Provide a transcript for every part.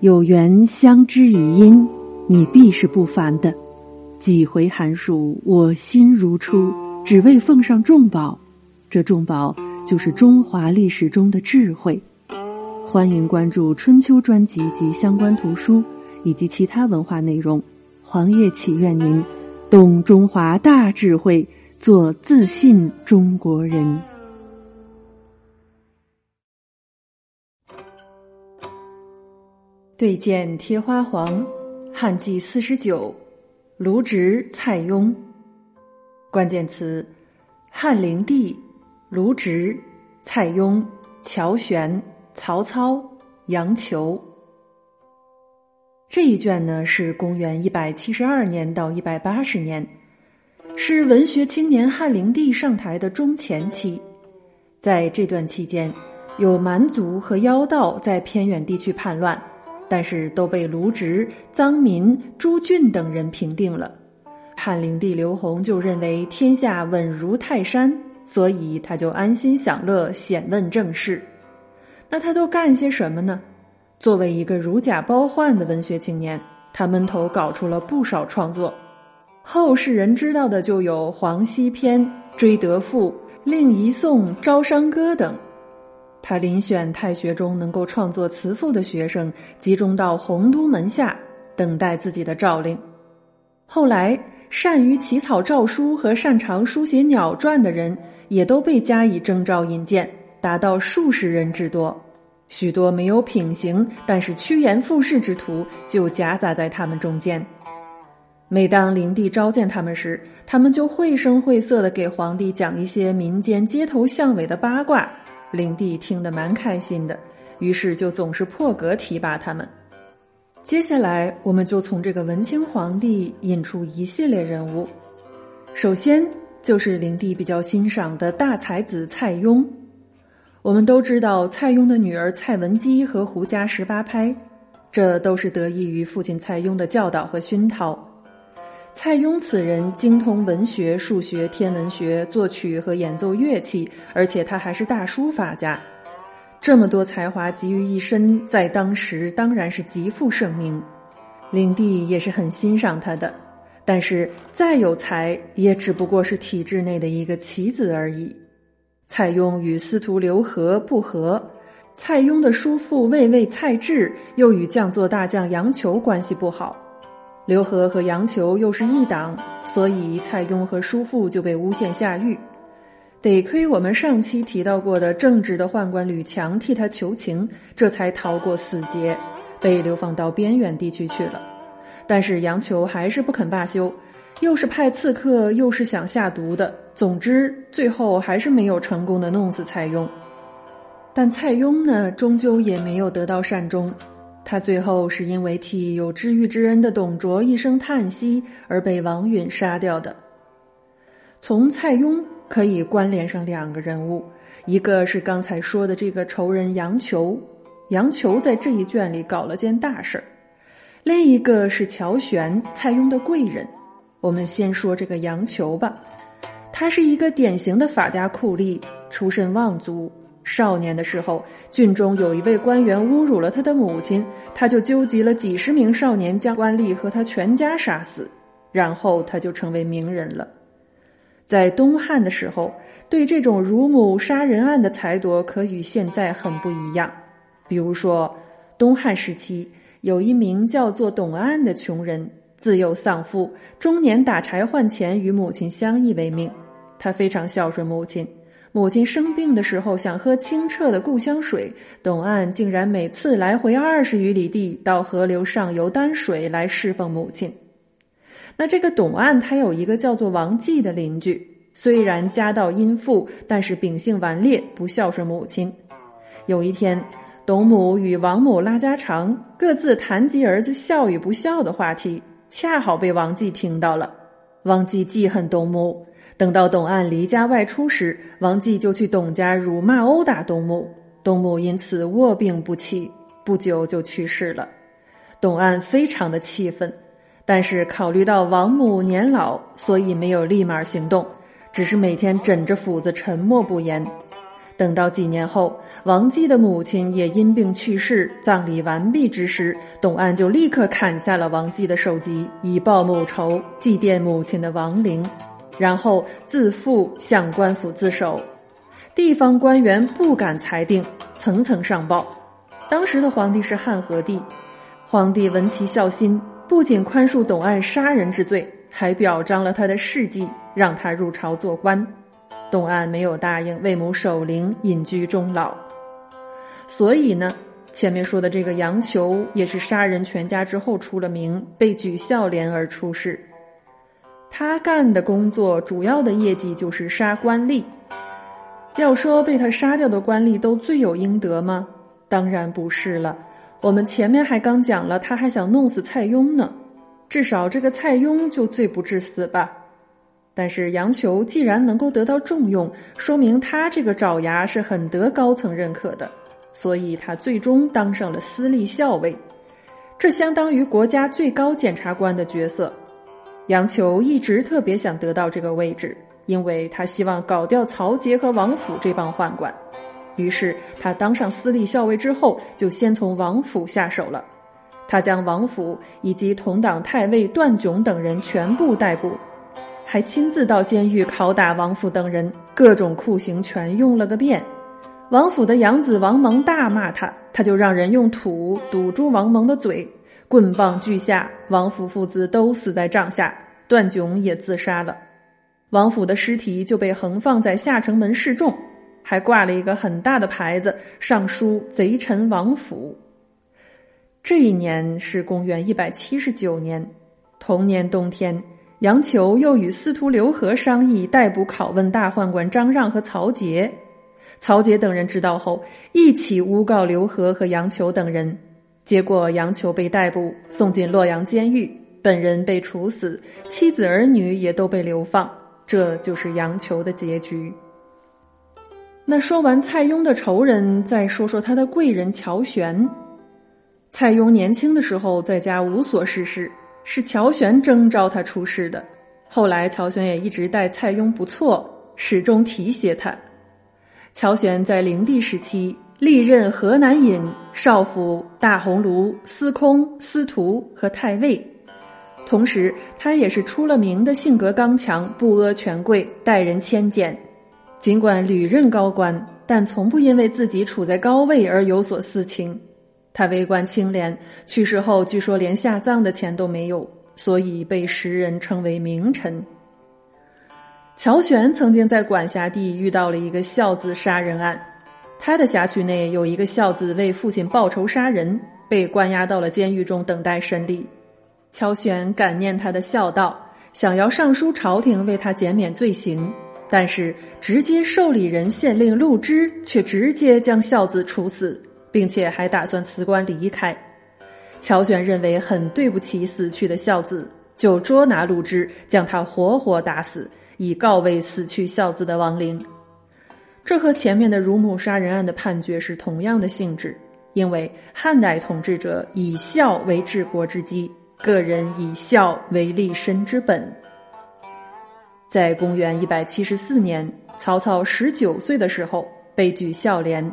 有缘相知以因，你必是不凡的。几回寒暑，我心如初，只为奉上重宝。这重宝就是中华历史中的智慧。欢迎关注春秋专辑及相关图书以及其他文化内容。黄叶祈愿您懂中华大智慧，做自信中国人。对剑贴花黄，汉纪四十九。卢植、蔡邕。关键词：汉灵帝、卢植、蔡邕、乔玄、曹操、杨球。这一卷呢是公元一百七十二年到一百八十年，是文学青年汉灵帝上台的中前期。在这段期间，有蛮族和妖道在偏远地区叛乱。但是都被卢植、臧民、朱俊等人平定了。汉灵帝刘宏就认为天下稳如泰山，所以他就安心享乐，显问政事。那他都干些什么呢？作为一个如假包换的文学青年，他闷头搞出了不少创作。后世人知道的就有《黄溪篇》《追德赋》《令仪颂》《招商歌》等。他遴选太学中能够创作词赋的学生，集中到洪都门下，等待自己的诏令。后来，善于起草诏书和擅长书写鸟传的人，也都被加以征召引荐，达到数十人之多。许多没有品行但是趋炎附势之徒，就夹杂在他们中间。每当灵帝召见他们时，他们就绘声绘色地给皇帝讲一些民间街头巷尾的八卦。灵帝听得蛮开心的，于是就总是破格提拔他们。接下来，我们就从这个文清皇帝引出一系列人物。首先就是灵帝比较欣赏的大才子蔡邕。我们都知道蔡邕的女儿蔡文姬和胡家十八拍，这都是得益于父亲蔡邕的教导和熏陶。蔡邕此人精通文学、数学、天文学、作曲和演奏乐器，而且他还是大书法家。这么多才华集于一身，在当时当然是极负盛名。灵帝也是很欣赏他的，但是再有才，也只不过是体制内的一个棋子而已。蔡邕与司徒刘和不和，蔡邕的叔父卫尉蔡骘又与将作大将杨球关系不好。刘和和杨球又是一党，所以蔡邕和叔父就被诬陷下狱。得亏我们上期提到过的正直的宦官吕强替他求情，这才逃过死劫，被流放到边远地区去了。但是杨球还是不肯罢休，又是派刺客，又是想下毒的，总之最后还是没有成功的弄死蔡邕。但蔡邕呢，终究也没有得到善终。他最后是因为替有知遇之恩的董卓一声叹息而被王允杀掉的。从蔡邕可以关联上两个人物，一个是刚才说的这个仇人杨球，杨球在这一卷里搞了件大事儿；另一个是乔玄，蔡邕的贵人。我们先说这个杨球吧，他是一个典型的法家酷吏，出身望族。少年的时候，郡中有一位官员侮辱了他的母亲，他就纠集了几十名少年，将官吏和他全家杀死，然后他就成为名人了。在东汉的时候，对这种辱母杀人案的裁夺可与现在很不一样。比如说，东汉时期有一名叫做董安的穷人，自幼丧父，中年打柴换钱，与母亲相依为命。他非常孝顺母亲。母亲生病的时候想喝清澈的故乡水，董岸竟然每次来回二十余里地到河流上游担水来侍奉母亲。那这个董岸他有一个叫做王继的邻居，虽然家道殷富，但是秉性顽劣，不孝顺母亲。有一天，董母与王母拉家常，各自谈及儿子孝与不孝的话题，恰好被王继听到了。王继记恨董母。等到董岸离家外出时，王继就去董家辱骂殴打董母，董母因此卧病不起，不久就去世了。董岸非常的气愤，但是考虑到王母年老，所以没有立马行动，只是每天枕着斧子沉默不言。等到几年后，王继的母亲也因病去世，葬礼完毕之时，董案就立刻砍下了王继的首级，以报母仇，祭奠母亲的亡灵，然后自负向官府自首。地方官员不敢裁定，层层上报。当时的皇帝是汉和帝，皇帝闻其孝心，不仅宽恕董安杀人之罪，还表彰了他的事迹，让他入朝做官。董安没有答应为母守灵，隐居终老。所以呢，前面说的这个杨球也是杀人全家之后出了名，被举孝廉而出世。他干的工作主要的业绩就是杀官吏。要说被他杀掉的官吏都罪有应得吗？当然不是了。我们前面还刚讲了，他还想弄死蔡邕呢，至少这个蔡邕就罪不至死吧。但是杨球既然能够得到重用，说明他这个爪牙是很得高层认可的，所以他最终当上了司隶校尉，这相当于国家最高检察官的角色。杨球一直特别想得到这个位置，因为他希望搞掉曹杰和王府这帮宦官。于是他当上私立校尉之后，就先从王府下手了。他将王府以及同党太尉段炯等人全部逮捕。还亲自到监狱拷打王府等人，各种酷刑全用了个遍。王府的养子王蒙大骂他，他就让人用土堵住王蒙的嘴，棍棒俱下，王府父子都死在帐下，段炯也自杀了。王府的尸体就被横放在下城门示众，还挂了一个很大的牌子，上书“贼臣王府”。这一年是公元一百七十九年，同年冬天。杨球又与司徒刘和商议逮捕拷问大宦官张让和曹节，曹节等人知道后，一起诬告刘和和杨球等人，结果杨球被逮捕，送进洛阳监狱，本人被处死，妻子儿女也都被流放，这就是杨球的结局。那说完蔡邕的仇人，再说说他的贵人乔玄。蔡邕年轻的时候在家无所事事。是乔玄征召他出仕的，后来乔玄也一直待蔡邕不错，始终提携他。乔玄在灵帝时期历任河南尹、少府、大鸿胪、司空、司徒和太尉，同时他也是出了名的性格刚强、不阿权贵、待人谦俭。尽管屡任高官，但从不因为自己处在高位而有所私情。他为官清廉，去世后据说连下葬的钱都没有，所以被时人称为名臣。乔玄曾经在管辖地遇到了一个孝子杀人案，他的辖区内有一个孝子为父亲报仇杀人，被关押到了监狱中等待审理。乔玄感念他的孝道，想要上书朝廷为他减免罪行，但是直接受理人县令陆之却直接将孝子处死。并且还打算辞官离开，乔玄认为很对不起死去的孝子，就捉拿陆之，将他活活打死，以告慰死去孝子的亡灵。这和前面的乳母杀人案的判决是同样的性质，因为汉代统治者以孝为治国之基，个人以孝为立身之本。在公元一百七十四年，曹操十九岁的时候被举孝廉。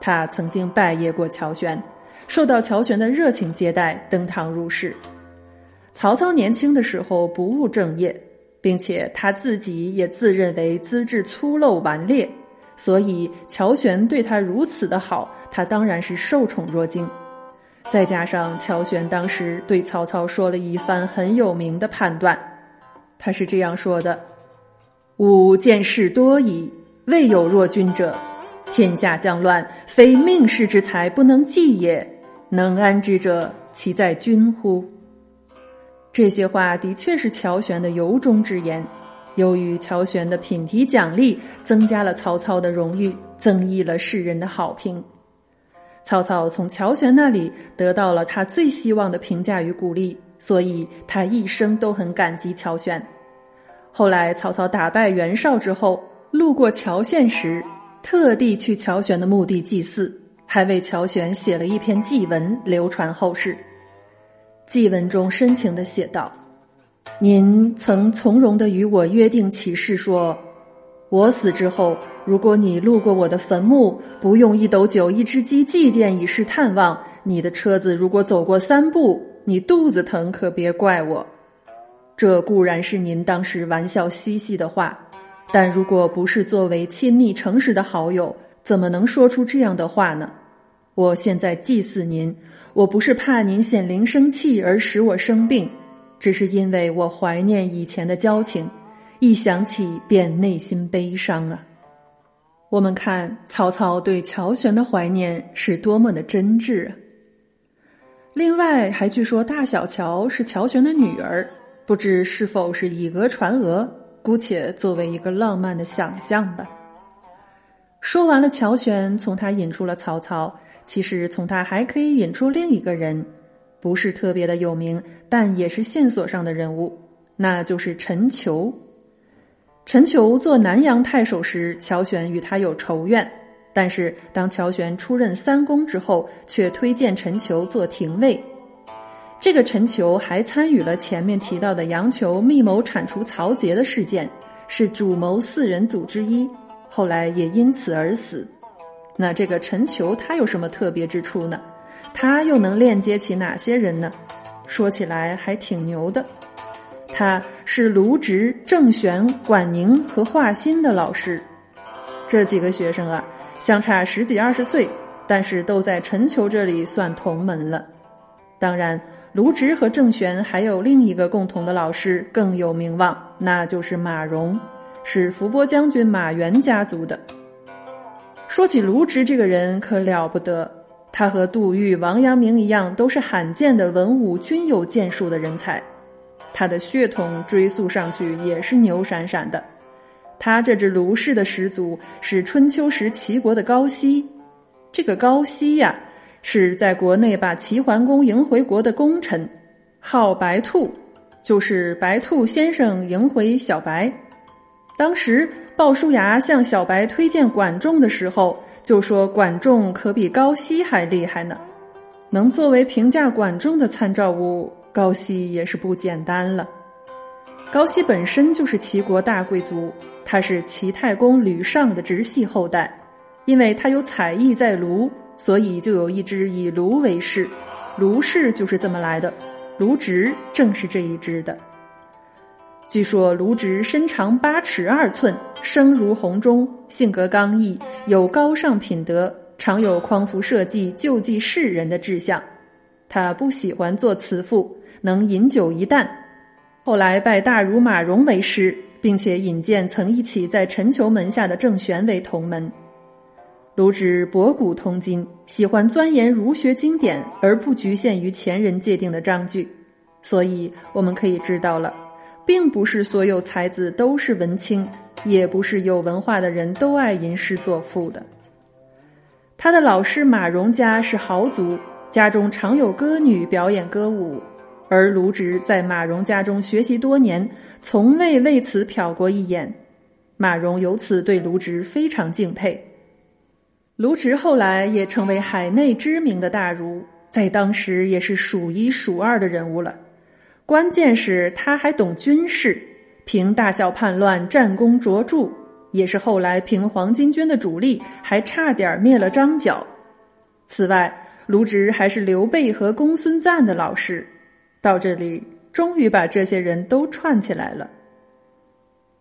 他曾经拜谒过乔玄，受到乔玄的热情接待，登堂入室。曹操年轻的时候不务正业，并且他自己也自认为资质粗陋顽劣，所以乔玄对他如此的好，他当然是受宠若惊。再加上乔玄当时对曹操说了一番很有名的判断，他是这样说的：“吾见事多矣，未有若君者。”天下将乱，非命世之才不能济也。能安之者，其在君乎？这些话的确是乔玄的由衷之言。由于乔玄的品题奖励，增加了曹操的荣誉，增益了世人的好评。曹操从乔玄那里得到了他最希望的评价与鼓励，所以他一生都很感激乔玄。后来曹操打败袁绍之后，路过乔县时。特地去乔玄的墓地祭祀，还为乔玄写了一篇祭文，流传后世。祭文中深情的写道：“您曾从容的与我约定起誓，说我死之后，如果你路过我的坟墓，不用一斗酒一只鸡祭奠以示探望，你的车子如果走过三步，你肚子疼可别怪我。这固然是您当时玩笑嬉戏的话，但如果不是作为亲密诚实的好友，怎么能说出这样的话呢？我现在祭祀您，我不是怕您显灵生气而使我生病，只是因为我怀念以前的交情，一想起便内心悲伤啊。我们看曹操对乔玄的怀念是多么的真挚啊！另外，还据说大小乔是乔玄的女儿。不知是否是以讹传讹，姑且作为一个浪漫的想象吧。说完了乔玄，从他引出了曹操，其实从他还可以引出另一个人，不是特别的有名，但也是线索上的人物，那就是陈求。陈求做南阳太守时，乔玄与他有仇怨，但是当乔玄出任三公之后，却推荐陈求做廷尉。这个陈求还参与了前面提到的杨球密谋铲除曹节的事件，是主谋四人组之一，后来也因此而死。那这个陈求他有什么特别之处呢？他又能链接起哪些人呢？说起来还挺牛的，他是卢植、郑玄、管宁和华歆的老师。这几个学生啊，相差十几二十岁，但是都在陈求这里算同门了。当然。卢植和郑玄还有另一个共同的老师更有名望，那就是马融，是伏波将军马援家族的。说起卢植这个人可了不得，他和杜预、王阳明一样，都是罕见的文武均有建树的人才。他的血统追溯上去也是牛闪闪的，他这支卢氏的始祖是春秋时齐国的高息，这个高息呀。是在国内把齐桓公迎回国的功臣，号白兔，就是白兔先生迎回小白。当时鲍叔牙向小白推荐管仲的时候，就说管仲可比高奚还厉害呢。能作为评价管仲的参照物，高奚也是不简单了。高奚本身就是齐国大贵族，他是齐太公吕尚的直系后代，因为他有才艺在卢。所以就有一支以卢为氏，卢氏就是这么来的。卢植正是这一支的。据说卢植身长八尺二寸，声如洪钟，性格刚毅，有高尚品德，常有匡扶社稷、救济世人的志向。他不喜欢做慈父，能饮酒一担。后来拜大儒马融为师，并且引荐曾一起在陈求门下的郑玄为同门。卢植博古通今，喜欢钻研儒学经典，而不局限于前人界定的章句。所以我们可以知道了，并不是所有才子都是文青，也不是有文化的人都爱吟诗作赋的。他的老师马融家是豪族，家中常有歌女表演歌舞，而卢植在马融家中学习多年，从未为此瞟过一眼。马融由此对卢植非常敬佩。卢植后来也成为海内知名的大儒，在当时也是数一数二的人物了。关键是他还懂军事，凭大小叛乱，战功卓著，也是后来平黄巾军的主力，还差点灭了张角。此外，卢植还是刘备和公孙瓒的老师。到这里，终于把这些人都串起来了。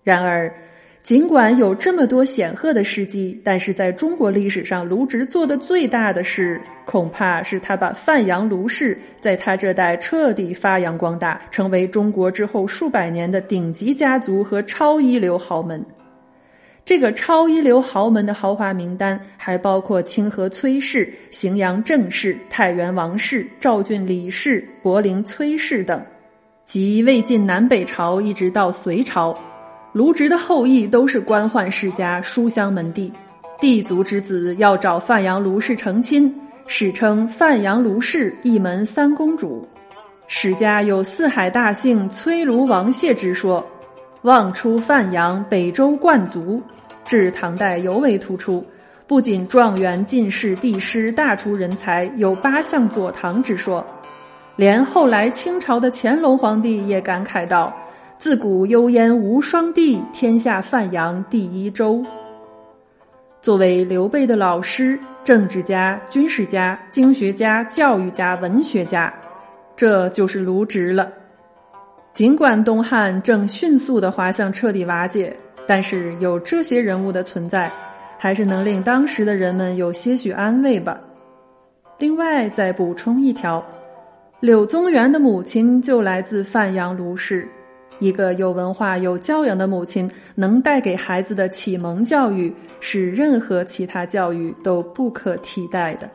然而。尽管有这么多显赫的事迹，但是在中国历史上，卢植做的最大的事，恐怕是他把范阳卢氏在他这代彻底发扬光大，成为中国之后数百年的顶级家族和超一流豪门。这个超一流豪门的豪华名单，还包括清河崔氏、荥阳郑氏、太原王氏、赵郡李氏、柏林崔氏等，即魏晋南北朝一直到隋朝。卢植的后裔都是官宦世家、书香门第，帝族之子要找范阳卢氏成亲，史称范阳卢氏一门三公主。史家有四海大姓崔卢王谢之说，望出范阳北周冠族，至唐代尤为突出。不仅状元、进士、帝师大出人才，有八项左堂之说，连后来清朝的乾隆皇帝也感慨道。自古幽燕无双地，天下范阳第一州。作为刘备的老师、政治家、军事家、经学家、教育家、文学家，这就是卢植了。尽管东汉正迅速的滑向彻底瓦解，但是有这些人物的存在，还是能令当时的人们有些许安慰吧。另外再补充一条，柳宗元的母亲就来自范阳卢氏。一个有文化、有教养的母亲，能带给孩子的启蒙教育，是任何其他教育都不可替代的。